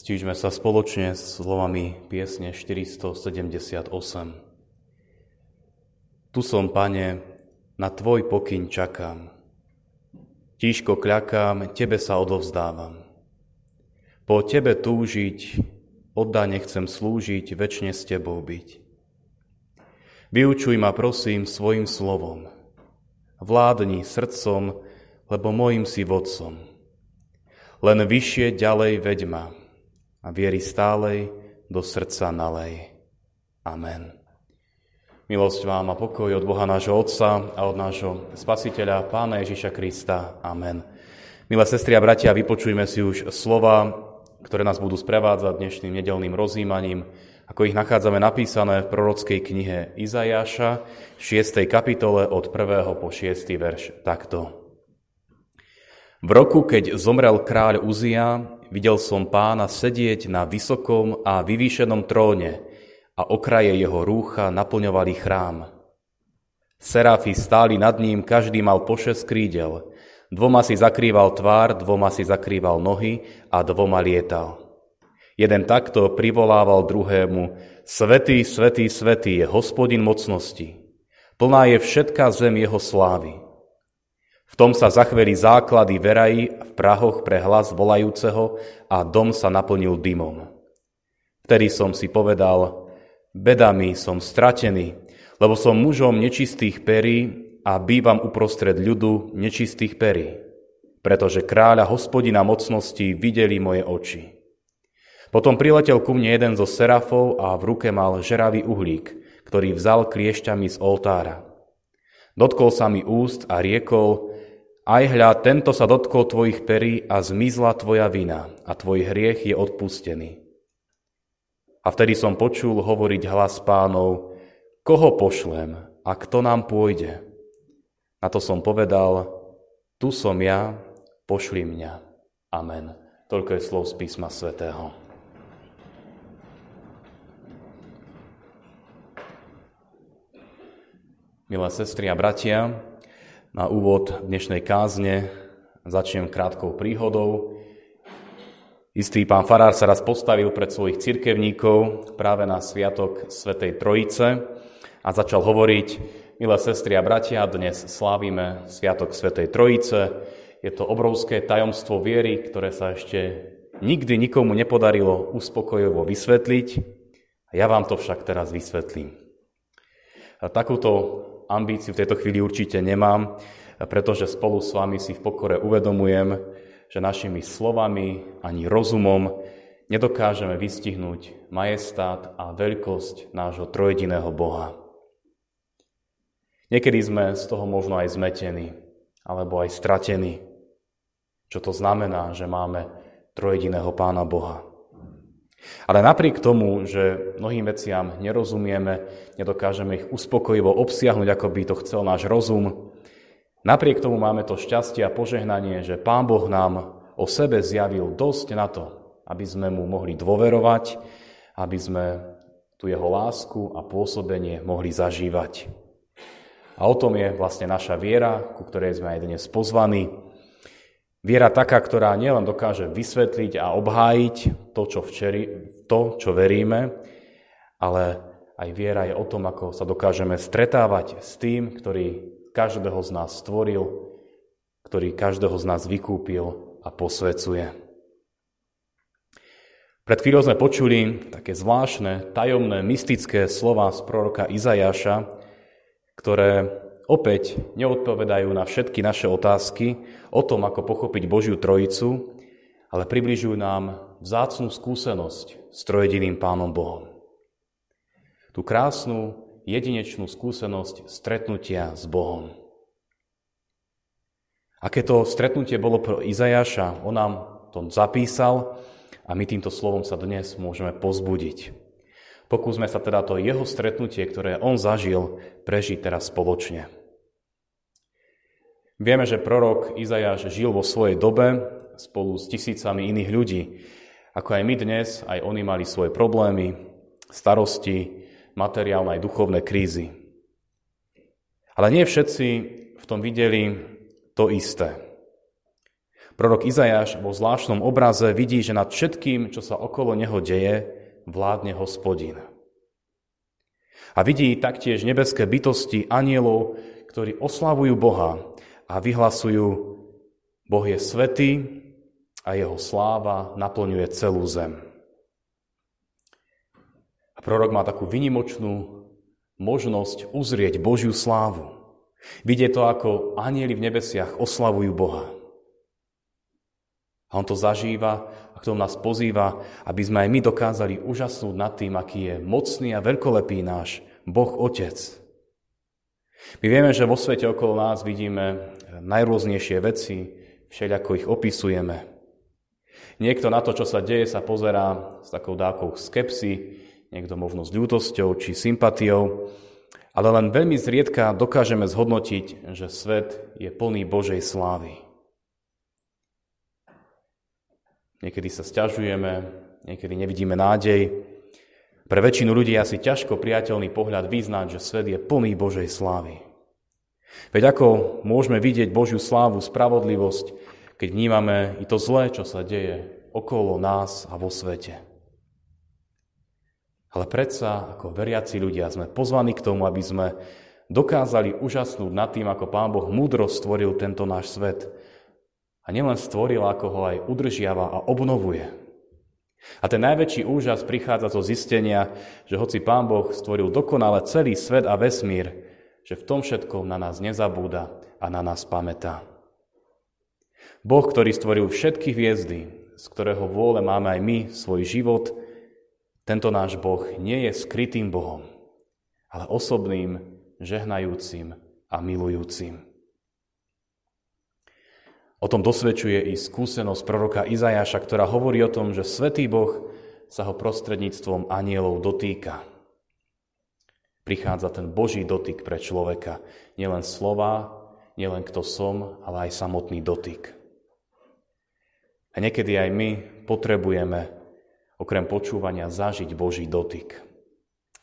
Stížme sa spoločne s slovami piesne 478. Tu som, pane, na tvoj pokyn čakám. Tížko kľakám, tebe sa odovzdávam. Po tebe túžiť, oddane chcem slúžiť, väčšine s tebou byť. Vyučuj ma, prosím, svojim slovom. Vládni srdcom, lebo mojim si vodcom. Len vyššie ďalej veď ma, a viery stálej do srdca nalej. Amen. Milosť vám a pokoj od Boha nášho Otca a od nášho Spasiteľa, Pána Ježiša Krista. Amen. Milé sestri a bratia, vypočujme si už slova, ktoré nás budú sprevádzať dnešným nedelným rozímaním, ako ich nachádzame napísané v prorockej knihe Izajaša v 6. kapitole od 1. po 6. verš takto. V roku, keď zomrel kráľ Uzia, videl som pána sedieť na vysokom a vyvýšenom tróne a okraje jeho rúcha naplňovali chrám. Serafy stáli nad ním, každý mal po šesť krídel. Dvoma si zakrýval tvár, dvoma si zakrýval nohy a dvoma lietal. Jeden takto privolával druhému, Svetý, svetý, svetý je hospodin mocnosti. Plná je všetká zem jeho slávy. V tom sa zachveli základy verají v prahoch pre hlas volajúceho a dom sa naplnil dymom. Vtedy som si povedal, bedami som stratený, lebo som mužom nečistých perí a bývam uprostred ľudu nečistých perí, pretože kráľa hospodina mocnosti videli moje oči. Potom priletel ku mne jeden zo serafov a v ruke mal žeravý uhlík, ktorý vzal kliešťami z oltára. Dotkol sa mi úst a riekol, aj hľa, tento sa dotkol tvojich perí a zmizla tvoja vina a tvoj hriech je odpustený. A vtedy som počul hovoriť hlas pánov, koho pošlem a kto nám pôjde? Na to som povedal, tu som ja, pošli mňa. Amen. Toľko je slov z písma svätého. Milé sestry a bratia, na úvod dnešnej kázne začnem krátkou príhodou. Istý pán Farár sa raz postavil pred svojich cirkevníkov práve na sviatok Svetej Trojice a začal hovoriť, milé sestry a bratia, dnes slávime Sviatok Svetej Trojice. Je to obrovské tajomstvo viery, ktoré sa ešte nikdy nikomu nepodarilo uspokojivo vysvetliť. Ja vám to však teraz vysvetlím. A takúto ambíciu v tejto chvíli určite nemám, pretože spolu s vami si v pokore uvedomujem, že našimi slovami ani rozumom nedokážeme vystihnúť majestát a veľkosť nášho trojediného Boha. Niekedy sme z toho možno aj zmetení, alebo aj stratení. Čo to znamená, že máme trojediného Pána Boha. Ale napriek tomu, že mnohým veciam nerozumieme, nedokážeme ich uspokojivo obsiahnuť, ako by to chcel náš rozum, napriek tomu máme to šťastie a požehnanie, že Pán Boh nám o sebe zjavil dosť na to, aby sme mu mohli dôverovať, aby sme tu jeho lásku a pôsobenie mohli zažívať. A o tom je vlastne naša viera, ku ktorej sme aj dnes pozvaní. Viera taká, ktorá nielen dokáže vysvetliť a obhájiť to, čo, včeri, to, čo veríme, ale aj viera je o tom, ako sa dokážeme stretávať s tým, ktorý každého z nás stvoril, ktorý každého z nás vykúpil a posvecuje. Pred chvíľou sme počuli také zvláštne, tajomné, mystické slova z proroka Izajaša, ktoré opäť neodpovedajú na všetky naše otázky o tom, ako pochopiť Božiu Trojicu, ale približujú nám vzácnú skúsenosť s trojediným Pánom Bohom. Tú krásnu, jedinečnú skúsenosť stretnutia s Bohom. Aké to stretnutie bolo pro Izajaša, on nám to zapísal a my týmto slovom sa dnes môžeme pozbudiť. Pokúsme sa teda to jeho stretnutie, ktoré on zažil, prežiť teraz spoločne. Vieme, že prorok Izajáš žil vo svojej dobe spolu s tisícami iných ľudí. Ako aj my dnes, aj oni mali svoje problémy, starosti, materiálne aj duchovné krízy. Ale nie všetci v tom videli to isté. Prorok Izajáš vo zvláštnom obraze vidí, že nad všetkým, čo sa okolo neho deje, vládne hospodin. A vidí taktiež nebeské bytosti anielov, ktorí oslavujú Boha a vyhlasujú, Boh je svetý a jeho sláva naplňuje celú zem. A prorok má takú vynimočnú možnosť uzrieť Božiu slávu. Vidieť to, ako anieli v nebesiach oslavujú Boha. A on to zažíva a k tomu nás pozýva, aby sme aj my dokázali úžasnúť nad tým, aký je mocný a veľkolepý náš Boh Otec. My vieme, že vo svete okolo nás vidíme najrôznejšie veci, všelijako ich opisujeme. Niekto na to, čo sa deje, sa pozerá s takou dávkou skepsy, niekto možno s ľútosťou či sympatiou, ale len veľmi zriedka dokážeme zhodnotiť, že svet je plný Božej slávy. Niekedy sa stiažujeme, niekedy nevidíme nádej. Pre väčšinu ľudí asi ťažko priateľný pohľad vyznať, že svet je plný Božej slávy. Veď ako môžeme vidieť Božiu slávu, spravodlivosť, keď vnímame i to zlé, čo sa deje okolo nás a vo svete. Ale predsa, ako veriaci ľudia, sme pozvaní k tomu, aby sme dokázali užasnúť nad tým, ako Pán Boh múdro stvoril tento náš svet, a nielen stvoril, ako ho aj udržiava a obnovuje. A ten najväčší úžas prichádza zo zistenia, že hoci Pán Boh stvoril dokonale celý svet a vesmír, že v tom všetkom na nás nezabúda a na nás pamätá. Boh, ktorý stvoril všetky hviezdy, z ktorého vôle máme aj my svoj život, tento náš Boh nie je skrytým Bohom, ale osobným, žehnajúcim a milujúcim. O tom dosvedčuje i skúsenosť proroka Izajaša, ktorá hovorí o tom, že Svetý Boh sa ho prostredníctvom anielov dotýka. Prichádza ten Boží dotyk pre človeka. Nielen slova, nielen kto som, ale aj samotný dotyk. A niekedy aj my potrebujeme okrem počúvania zažiť Boží dotyk.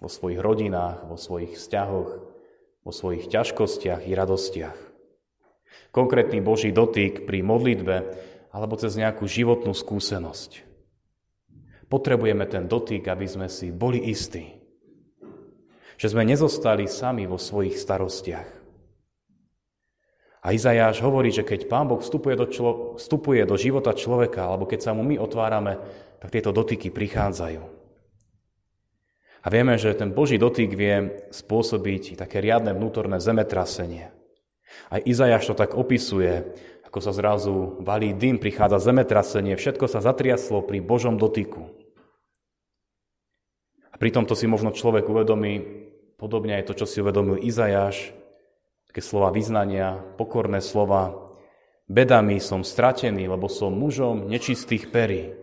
Vo svojich rodinách, vo svojich vzťahoch, vo svojich ťažkostiach i radostiach. Konkrétny Boží dotyk pri modlitbe alebo cez nejakú životnú skúsenosť. Potrebujeme ten dotyk, aby sme si boli istí, že sme nezostali sami vo svojich starostiach. A Izajáš hovorí, že keď Pán Boh vstupuje do, člo- vstupuje do života človeka, alebo keď sa mu my otvárame, tak tieto dotyky prichádzajú. A vieme, že ten Boží dotyk vie spôsobiť také riadne vnútorné zemetrasenie. Aj Izajaš to tak opisuje, ako sa zrazu valí dym, prichádza zemetrasenie, všetko sa zatriaslo pri Božom dotyku. A pri tomto si možno človek uvedomí, podobne aj to, čo si uvedomil Izajáš, také slova vyznania, pokorné slova, bedami som stratený, lebo som mužom nečistých perí.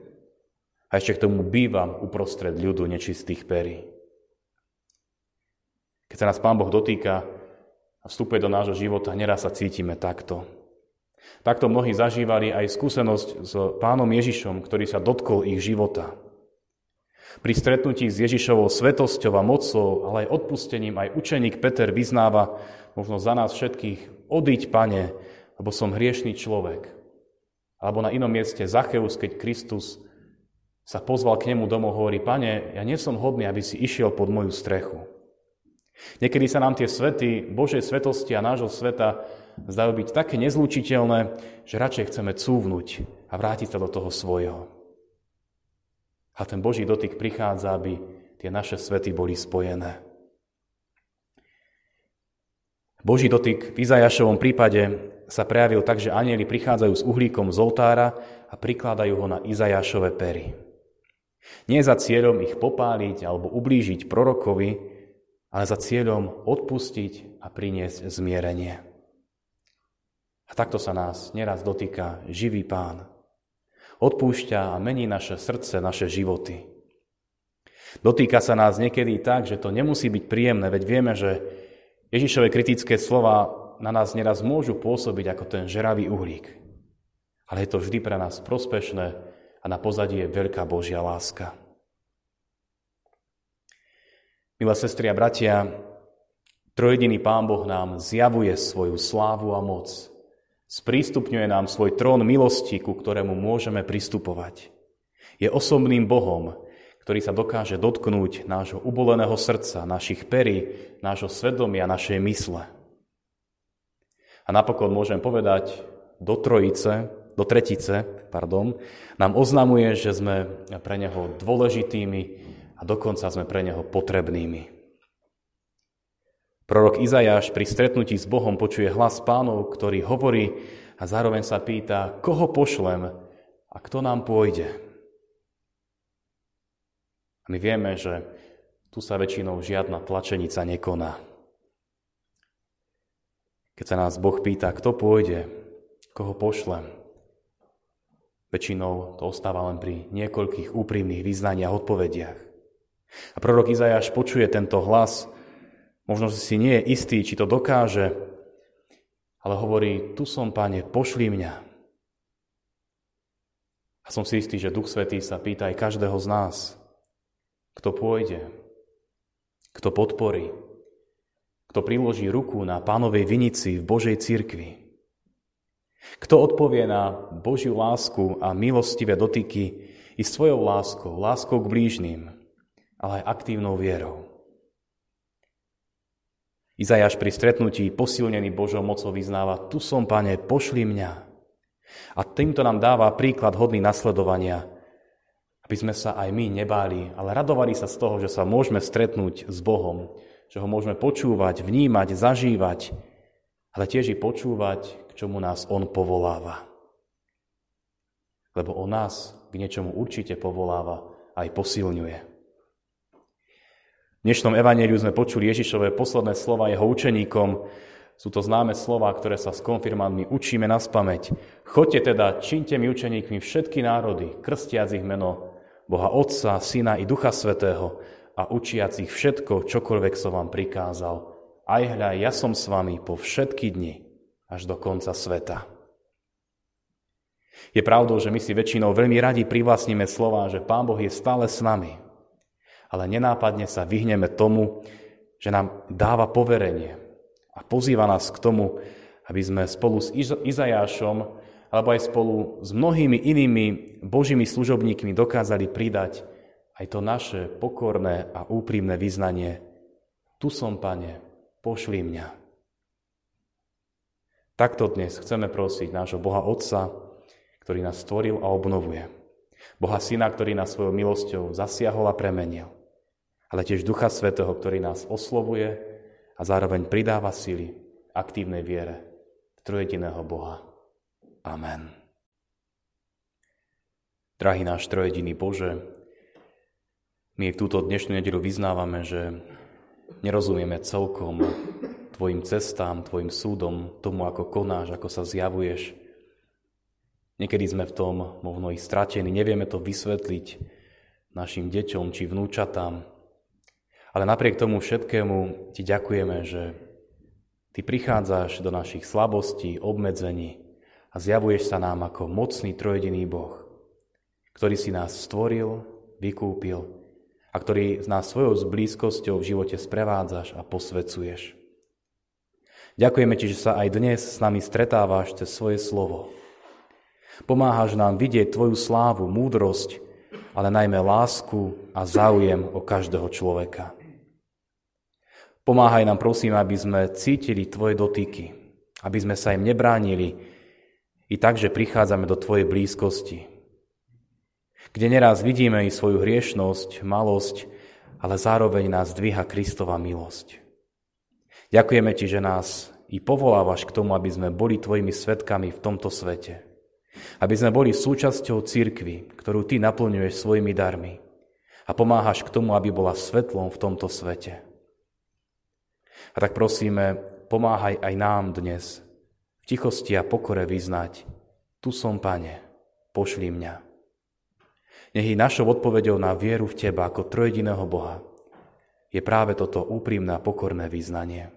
A ešte k tomu bývam uprostred ľudu nečistých perí. Keď sa nás Pán Boh dotýka, a vstupuje do nášho života, neraz sa cítime takto. Takto mnohí zažívali aj skúsenosť s pánom Ježišom, ktorý sa dotkol ich života. Pri stretnutí s Ježišovou svetosťou a mocou, ale aj odpustením, aj učeník Peter vyznáva možno za nás všetkých, odiť, pane, lebo som hriešný človek. Alebo na inom mieste Zacheus, keď Kristus sa pozval k nemu domov, hovorí, pane, ja nie som hodný, aby si išiel pod moju strechu. Niekedy sa nám tie svety Božej svetosti a nášho sveta zdajú byť také nezlučiteľné, že radšej chceme cúvnuť a vrátiť sa do toho svojho. A ten Boží dotyk prichádza, aby tie naše svety boli spojené. Boží dotyk v Izajašovom prípade sa prejavil tak, že anieli prichádzajú s uhlíkom z oltára a prikladajú ho na Izajašové pery. Nie za cieľom ich popáliť alebo ublížiť prorokovi, ale za cieľom odpustiť a priniesť zmierenie. A takto sa nás neraz dotýka živý pán. Odpúšťa a mení naše srdce, naše životy. Dotýka sa nás niekedy tak, že to nemusí byť príjemné, veď vieme, že Ježišové kritické slova na nás neraz môžu pôsobiť ako ten žeravý uhlík. Ale je to vždy pre nás prospešné a na pozadí je veľká Božia láska. Milé sestry a bratia, trojediný Pán Boh nám zjavuje svoju slávu a moc Sprístupňuje nám svoj trón milosti, ku ktorému môžeme pristupovať. Je osobným Bohom, ktorý sa dokáže dotknúť nášho uboleného srdca, našich perí, nášho svedomia, našej mysle. A napokon môžem povedať, do trojice, do tretice, pardon, nám oznamuje, že sme pre Neho dôležitými a dokonca sme pre Neho potrebnými. Prorok Izajáš pri stretnutí s Bohom počuje hlas pánov, ktorý hovorí a zároveň sa pýta, koho pošlem a kto nám pôjde. A my vieme, že tu sa väčšinou žiadna tlačenica nekoná. Keď sa nás Boh pýta, kto pôjde, koho pošlem, väčšinou to ostáva len pri niekoľkých úprimných význaniach a odpovediach. A prorok Izajáš počuje tento hlas. Možno si nie je istý, či to dokáže, ale hovorí, tu som, Pane, pošli mňa. A som si istý, že Duch Svetý sa pýta aj každého z nás, kto pôjde, kto podporí, kto priloží ruku na pánovej vinici v Božej cirkvi, kto odpovie na Božiu lásku a milostivé dotyky i svojou láskou, láskou k blížnym, ale aj aktívnou vierou. Izajáš pri stretnutí posilnený Božou mocou vyznáva, tu som, pane, pošli mňa. A týmto nám dáva príklad hodný nasledovania, aby sme sa aj my nebáli, ale radovali sa z toho, že sa môžeme stretnúť s Bohom, že ho môžeme počúvať, vnímať, zažívať, ale tiež i počúvať, k čomu nás On povoláva. Lebo On nás k niečomu určite povoláva aj posilňuje. Dnešnom evaneliu sme počuli Ježišové posledné slova jeho učeníkom. Sú to známe slova, ktoré sa s konfirmantmi učíme na spameť. Choďte teda, činte mi učeníkmi všetky národy, krstiac ich meno Boha Otca, Syna i Ducha Svetého a učiac ich všetko, čokoľvek som vám prikázal. Aj hľa, ja som s vami po všetky dni, až do konca sveta. Je pravdou, že my si väčšinou veľmi radi privlastníme slova, že Pán Boh je stále s nami, ale nenápadne sa vyhneme tomu, že nám dáva poverenie a pozýva nás k tomu, aby sme spolu s Izajášom alebo aj spolu s mnohými inými Božími služobníkmi dokázali pridať aj to naše pokorné a úprimné vyznanie. Tu som, Pane, pošli mňa. Takto dnes chceme prosiť nášho Boha Otca, ktorý nás stvoril a obnovuje. Boha Syna, ktorý nás svojou milosťou zasiahol a premenil ale tiež Ducha Svetého, ktorý nás oslovuje a zároveň pridáva sily aktívnej viere v trojediného Boha. Amen. Drahý náš trojediný Bože, my v túto dnešnú nedelu vyznávame, že nerozumieme celkom Tvojim cestám, Tvojim súdom, tomu, ako konáš, ako sa zjavuješ. Niekedy sme v tom možno i stratení, nevieme to vysvetliť našim deťom či vnúčatám, ale napriek tomu všetkému ti ďakujeme, že ty prichádzaš do našich slabostí, obmedzení a zjavuješ sa nám ako mocný trojediný Boh, ktorý si nás stvoril, vykúpil a ktorý nás svojou blízkosťou v živote sprevádzaš a posvecuješ. Ďakujeme ti, že sa aj dnes s nami stretávaš cez svoje slovo. Pomáhaš nám vidieť tvoju slávu, múdrosť, ale najmä lásku a záujem o každého človeka. Pomáhaj nám, prosím, aby sme cítili Tvoje dotyky, aby sme sa im nebránili i tak, že prichádzame do Tvojej blízkosti, kde neraz vidíme i svoju hriešnosť, malosť, ale zároveň nás dvíha Kristova milosť. Ďakujeme Ti, že nás i povolávaš k tomu, aby sme boli Tvojimi svetkami v tomto svete. Aby sme boli súčasťou církvy, ktorú Ty naplňuješ svojimi darmi. A pomáhaš k tomu, aby bola svetlom v tomto svete. A tak prosíme, pomáhaj aj nám dnes v tichosti a pokore vyznať, tu som, Pane, pošli mňa. Nech je našou odpovedou na vieru v Teba ako trojediného Boha je práve toto úprimné a pokorné význanie.